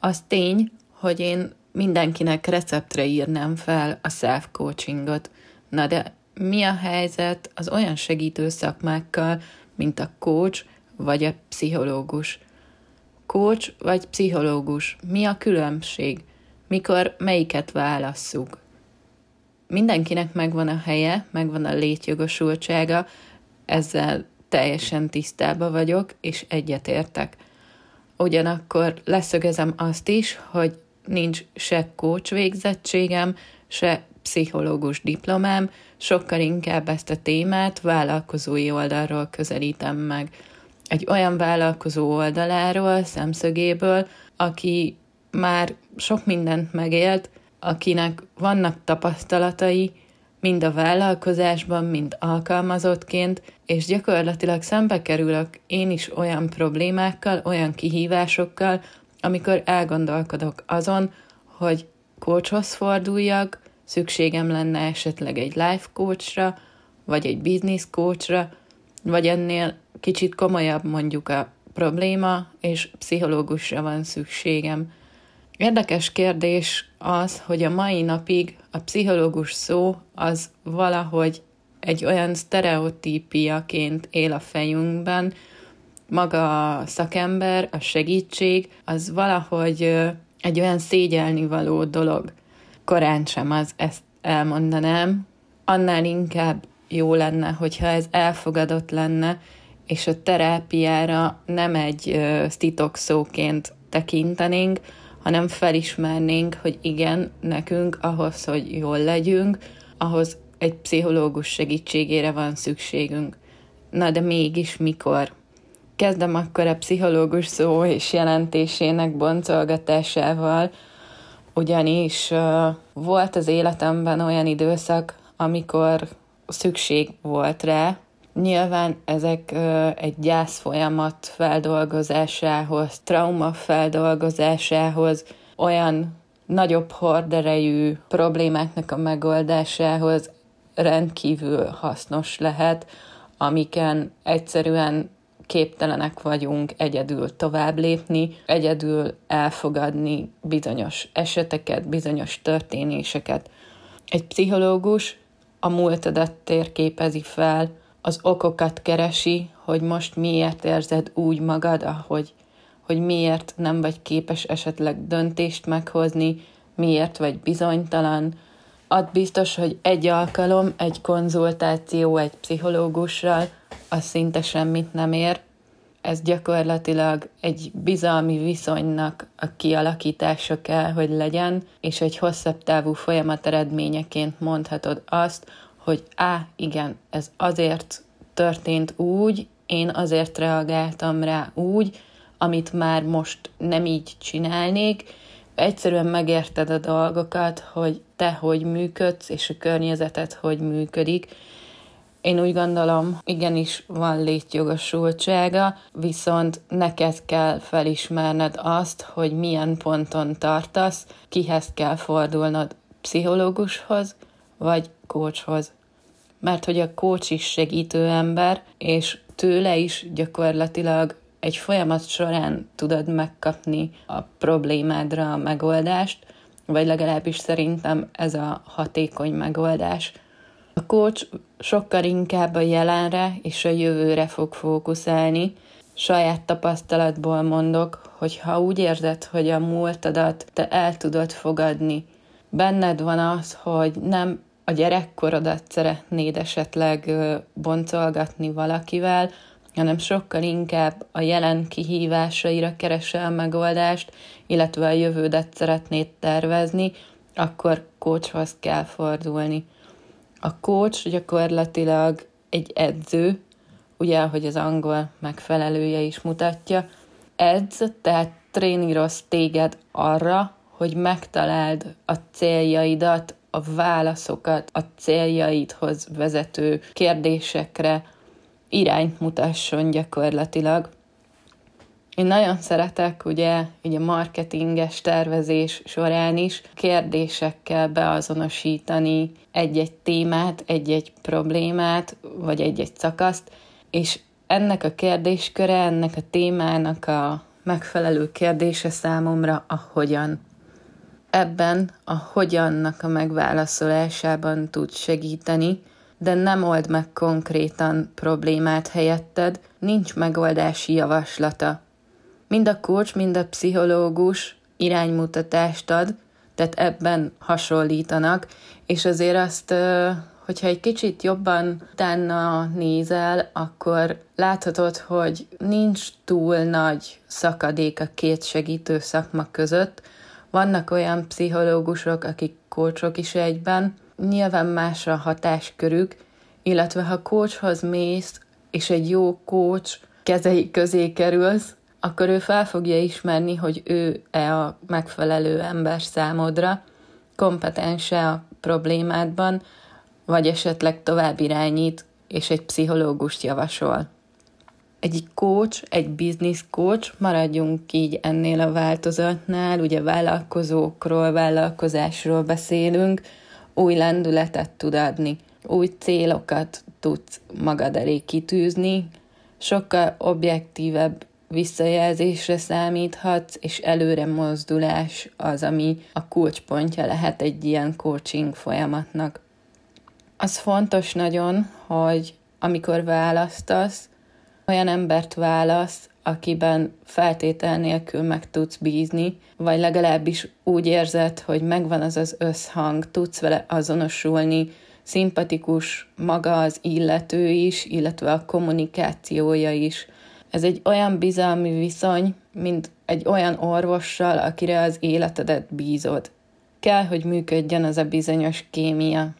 Az tény, hogy én mindenkinek receptre írnám fel a self-coachingot. Na de mi a helyzet az olyan segítő szakmákkal, mint a coach vagy a pszichológus? Coach vagy pszichológus, mi a különbség? Mikor melyiket válasszuk? Mindenkinek megvan a helye, megvan a létjogosultsága, ezzel teljesen tisztába vagyok, és egyetértek. Ugyanakkor leszögezem azt is, hogy nincs se coach végzettségem, se pszichológus diplomám, sokkal inkább ezt a témát vállalkozói oldalról közelítem meg. Egy olyan vállalkozó oldaláról, szemszögéből, aki már sok mindent megélt, akinek vannak tapasztalatai, mind a vállalkozásban, mind alkalmazottként, és gyakorlatilag szembe kerülök én is olyan problémákkal, olyan kihívásokkal, amikor elgondolkodok azon, hogy coachhoz forduljak, szükségem lenne esetleg egy life coachra, vagy egy business coachra, vagy ennél kicsit komolyabb mondjuk a probléma, és pszichológusra van szükségem. Érdekes kérdés az, hogy a mai napig a pszichológus szó az valahogy egy olyan sztereotípiaként él a fejünkben, maga a szakember, a segítség, az valahogy egy olyan szégyelni való dolog. Korán sem az ezt elmondanám, annál inkább jó lenne, hogyha ez elfogadott lenne, és a terápiára nem egy titokszóként tekintenénk, hanem felismernénk, hogy igen, nekünk ahhoz, hogy jól legyünk, ahhoz egy pszichológus segítségére van szükségünk. Na de mégis mikor? Kezdem akkor a pszichológus szó és jelentésének boncolgatásával, ugyanis uh, volt az életemben olyan időszak, amikor szükség volt rá, Nyilván ezek egy gyász folyamat feldolgozásához, trauma feldolgozásához, olyan nagyobb horderejű problémáknak a megoldásához rendkívül hasznos lehet, amiken egyszerűen képtelenek vagyunk egyedül tovább lépni, egyedül elfogadni bizonyos eseteket, bizonyos történéseket. Egy pszichológus a múltadat térképezi fel, az okokat keresi, hogy most miért érzed úgy magad, ahogy, hogy miért nem vagy képes esetleg döntést meghozni, miért vagy bizonytalan. Ad biztos, hogy egy alkalom, egy konzultáció egy pszichológussal, az szinte semmit nem ér. Ez gyakorlatilag egy bizalmi viszonynak a kialakítása kell, hogy legyen, és egy hosszabb távú folyamat eredményeként mondhatod azt, hogy á, igen, ez azért történt úgy, én azért reagáltam rá úgy, amit már most nem így csinálnék, egyszerűen megérted a dolgokat, hogy te hogy működsz, és a környezetet hogy működik. Én úgy gondolom, igenis van létjogosultsága, viszont neked kell felismerned azt, hogy milyen ponton tartasz, kihez kell fordulnod, pszichológushoz vagy coachhoz mert hogy a coach is segítő ember, és tőle is gyakorlatilag egy folyamat során tudod megkapni a problémádra a megoldást, vagy legalábbis szerintem ez a hatékony megoldás. A coach sokkal inkább a jelenre és a jövőre fog fókuszálni. Saját tapasztalatból mondok, hogy ha úgy érzed, hogy a múltadat te el tudod fogadni, benned van az, hogy nem a gyerekkorodat szeretnéd esetleg boncolgatni valakivel, hanem sokkal inkább a jelen kihívásaira keresel megoldást, illetve a jövődet szeretnéd tervezni, akkor coachhoz kell fordulni. A coach gyakorlatilag egy edző, ugye, ahogy az angol megfelelője is mutatja, edz, tehát tréníroz téged arra, hogy megtaláld a céljaidat, a válaszokat a céljaidhoz vezető kérdésekre irányt mutasson gyakorlatilag. Én nagyon szeretek ugye így a marketinges tervezés során is kérdésekkel beazonosítani egy-egy témát, egy-egy problémát, vagy egy-egy szakaszt, és ennek a kérdésköre, ennek a témának a megfelelő kérdése számomra a hogyan. Ebben a hogyannak a megválaszolásában tud segíteni, de nem old meg konkrétan problémát helyetted, nincs megoldási javaslata. Mind a coach, mind a pszichológus iránymutatást ad, tehát ebben hasonlítanak, és azért azt, hogyha egy kicsit jobban utána nézel, akkor láthatod, hogy nincs túl nagy szakadék a két segítő szakma között. Vannak olyan pszichológusok, akik kócsok is egyben, nyilván más a hatáskörük, illetve ha kócshoz mész, és egy jó kócs kezei közé kerülsz, akkor ő fel fogja ismerni, hogy ő-e a megfelelő ember számodra, kompetens-e a problémádban, vagy esetleg tovább irányít, és egy pszichológust javasol. Egy coach, egy business coach, maradjunk így ennél a változatnál, ugye vállalkozókról, vállalkozásról beszélünk, új lendületet tud adni, új célokat tudsz magad elé kitűzni, sokkal objektívebb visszajelzésre számíthatsz, és előre mozdulás az, ami a kulcspontja lehet egy ilyen coaching folyamatnak. Az fontos nagyon, hogy amikor választasz, olyan embert válasz, akiben feltétel nélkül meg tudsz bízni, vagy legalábbis úgy érzed, hogy megvan az az összhang, tudsz vele azonosulni, szimpatikus maga az illető is, illetve a kommunikációja is. Ez egy olyan bizalmi viszony, mint egy olyan orvossal, akire az életedet bízod. Kell, hogy működjön az a bizonyos kémia.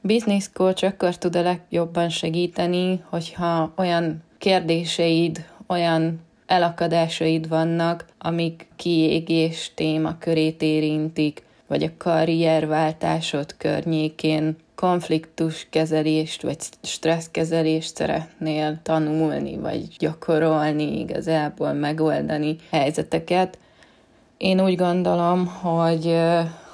Business coach akkor tud a legjobban segíteni, hogyha olyan kérdéseid, olyan elakadásaid vannak, amik kiégés témakörét érintik, vagy a karrierváltásod környékén konfliktuskezelést vagy stresszkezelést szeretnél tanulni, vagy gyakorolni, igazából megoldani helyzeteket. Én úgy gondolom, hogy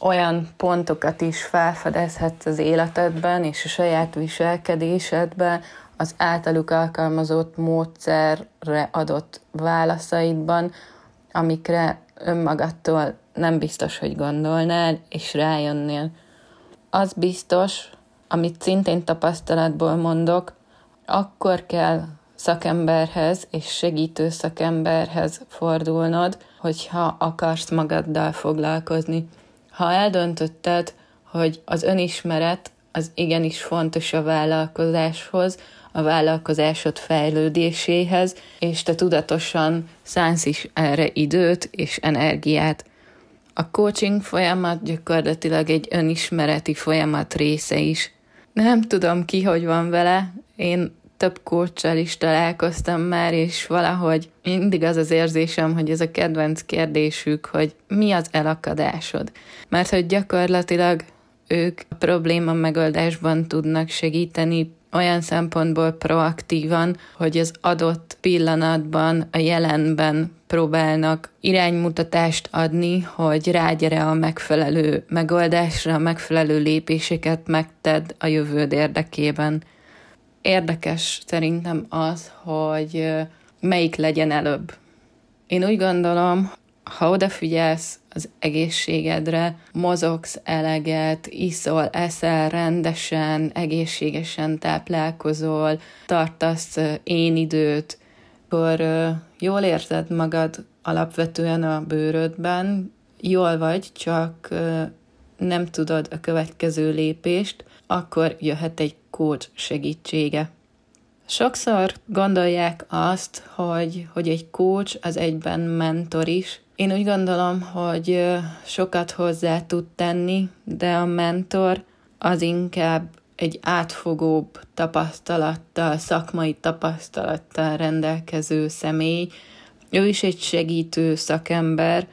olyan pontokat is felfedezhetsz az életedben és a saját viselkedésedben, az általuk alkalmazott módszerre adott válaszaidban, amikre önmagadtól nem biztos, hogy gondolnál, és rájönnél. Az biztos, amit szintén tapasztalatból mondok, akkor kell szakemberhez és segítő szakemberhez fordulnod, hogyha akarsz magaddal foglalkozni. Ha eldöntötted, hogy az önismeret az igenis fontos a vállalkozáshoz, a vállalkozásod fejlődéséhez, és te tudatosan szánsz is erre időt és energiát. A coaching folyamat gyakorlatilag egy önismereti folyamat része is. Nem tudom ki, hogy van vele, én több coachal is találkoztam már, és valahogy mindig az az érzésem, hogy ez a kedvenc kérdésük, hogy mi az elakadásod. Mert hogy gyakorlatilag ők a probléma megoldásban tudnak segíteni olyan szempontból proaktívan, hogy az adott pillanatban, a jelenben próbálnak iránymutatást adni, hogy rágyere a megfelelő megoldásra, a megfelelő lépéseket megted a jövőd érdekében. Érdekes szerintem az, hogy melyik legyen előbb. Én úgy gondolom, ha odafigyelsz az egészségedre, mozogsz eleget, iszol, eszel rendesen, egészségesen táplálkozol, tartasz én időt, akkor jól érzed magad alapvetően a bőrödben, jól vagy, csak nem tudod a következő lépést, akkor jöhet egy coach segítsége. Sokszor gondolják azt, hogy, hogy egy coach az egyben mentor is. Én úgy gondolom, hogy sokat hozzá tud tenni, de a mentor az inkább egy átfogóbb tapasztalattal, szakmai tapasztalattal rendelkező személy. Ő is egy segítő szakember,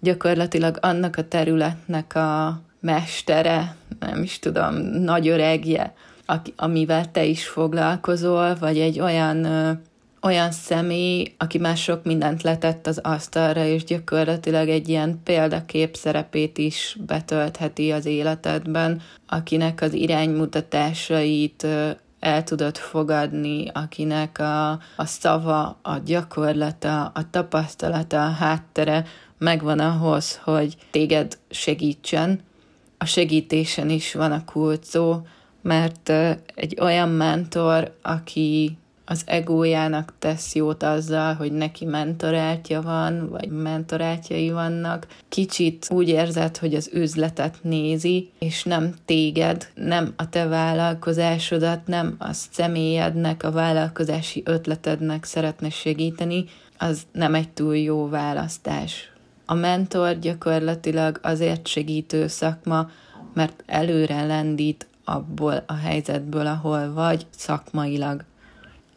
gyakorlatilag annak a területnek a mestere, nem is tudom, nagy öregje, amivel te is foglalkozol, vagy egy olyan olyan személy, aki már sok mindent letett az asztalra, és gyakorlatilag egy ilyen példakép szerepét is betöltheti az életedben, akinek az iránymutatásait el tudod fogadni, akinek a, a szava, a gyakorlata, a tapasztalata, a háttere megvan ahhoz, hogy téged segítsen. A segítésen is van a kulcó, mert egy olyan mentor, aki az egójának tesz jót azzal, hogy neki mentoráltja van, vagy mentoráltjai vannak. Kicsit úgy érzed, hogy az üzletet nézi, és nem téged, nem a te vállalkozásodat, nem a személyednek, a vállalkozási ötletednek szeretne segíteni, az nem egy túl jó választás. A mentor gyakorlatilag azért segítő szakma, mert előre lendít abból a helyzetből, ahol vagy szakmailag.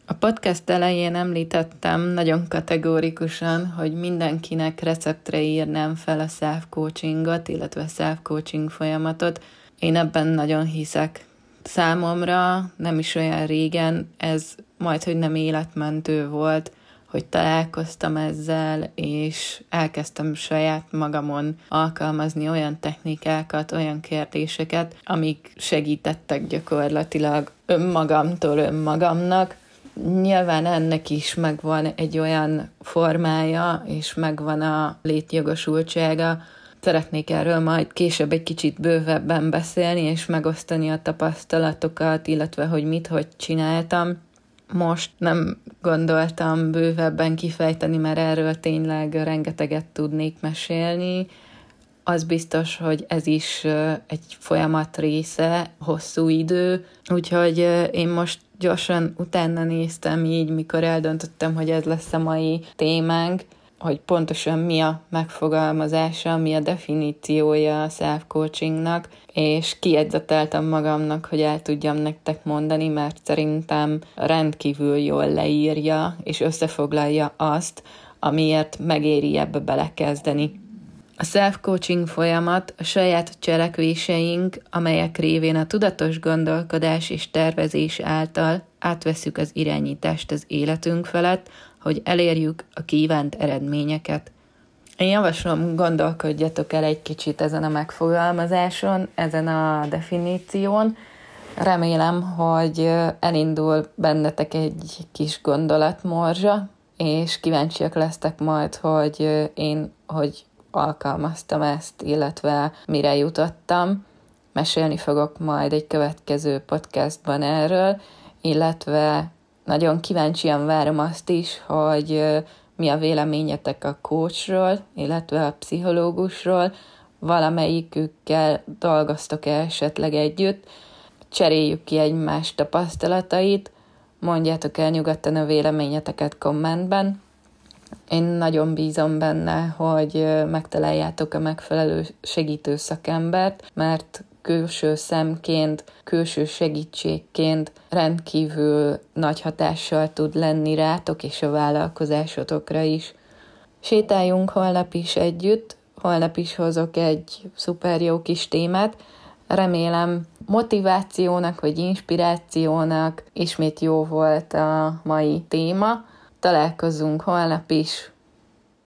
A podcast elején említettem nagyon kategórikusan, hogy mindenkinek receptre írnám fel a self-coachingot, illetve self-coaching folyamatot. Én ebben nagyon hiszek. Számomra nem is olyan régen ez majd, hogy nem életmentő volt, hogy találkoztam ezzel, és elkezdtem saját magamon alkalmazni olyan technikákat, olyan kérdéseket, amik segítettek gyakorlatilag önmagamtól önmagamnak, Nyilván ennek is megvan egy olyan formája, és megvan a létjogosultsága. Szeretnék erről majd később egy kicsit bővebben beszélni, és megosztani a tapasztalatokat, illetve hogy mit, hogy csináltam. Most nem gondoltam bővebben kifejteni, mert erről tényleg rengeteget tudnék mesélni. Az biztos, hogy ez is egy folyamat része, hosszú idő, úgyhogy én most gyorsan utána néztem így, mikor eldöntöttem, hogy ez lesz a mai témánk, hogy pontosan mi a megfogalmazása, mi a definíciója a self-coachingnak, és kiegyzeteltem magamnak, hogy el tudjam nektek mondani, mert szerintem rendkívül jól leírja és összefoglalja azt, amiért megéri ebbe belekezdeni. A self-coaching folyamat a saját cselekvéseink, amelyek révén a tudatos gondolkodás és tervezés által átveszük az irányítást az életünk felett, hogy elérjük a kívánt eredményeket. Én javaslom, gondolkodjatok el egy kicsit ezen a megfogalmazáson, ezen a definíción. Remélem, hogy elindul bennetek egy kis gondolatmorzsa, és kíváncsiak lesztek majd, hogy én hogy alkalmaztam ezt, illetve mire jutottam. Mesélni fogok majd egy következő podcastban erről, illetve nagyon kíváncsian várom azt is, hogy mi a véleményetek a coachról, illetve a pszichológusról, valamelyikükkel dolgoztok -e esetleg együtt, cseréljük ki egymás tapasztalatait, mondjátok el nyugodtan a véleményeteket kommentben, én nagyon bízom benne, hogy megtaláljátok a megfelelő segítő szakembert, mert külső szemként, külső segítségként rendkívül nagy hatással tud lenni rátok és a vállalkozásotokra is. Sétáljunk holnap is együtt, holnap is hozok egy szuper jó kis témát, remélem motivációnak vagy inspirációnak ismét jó volt a mai téma, Találkozunk holnap is,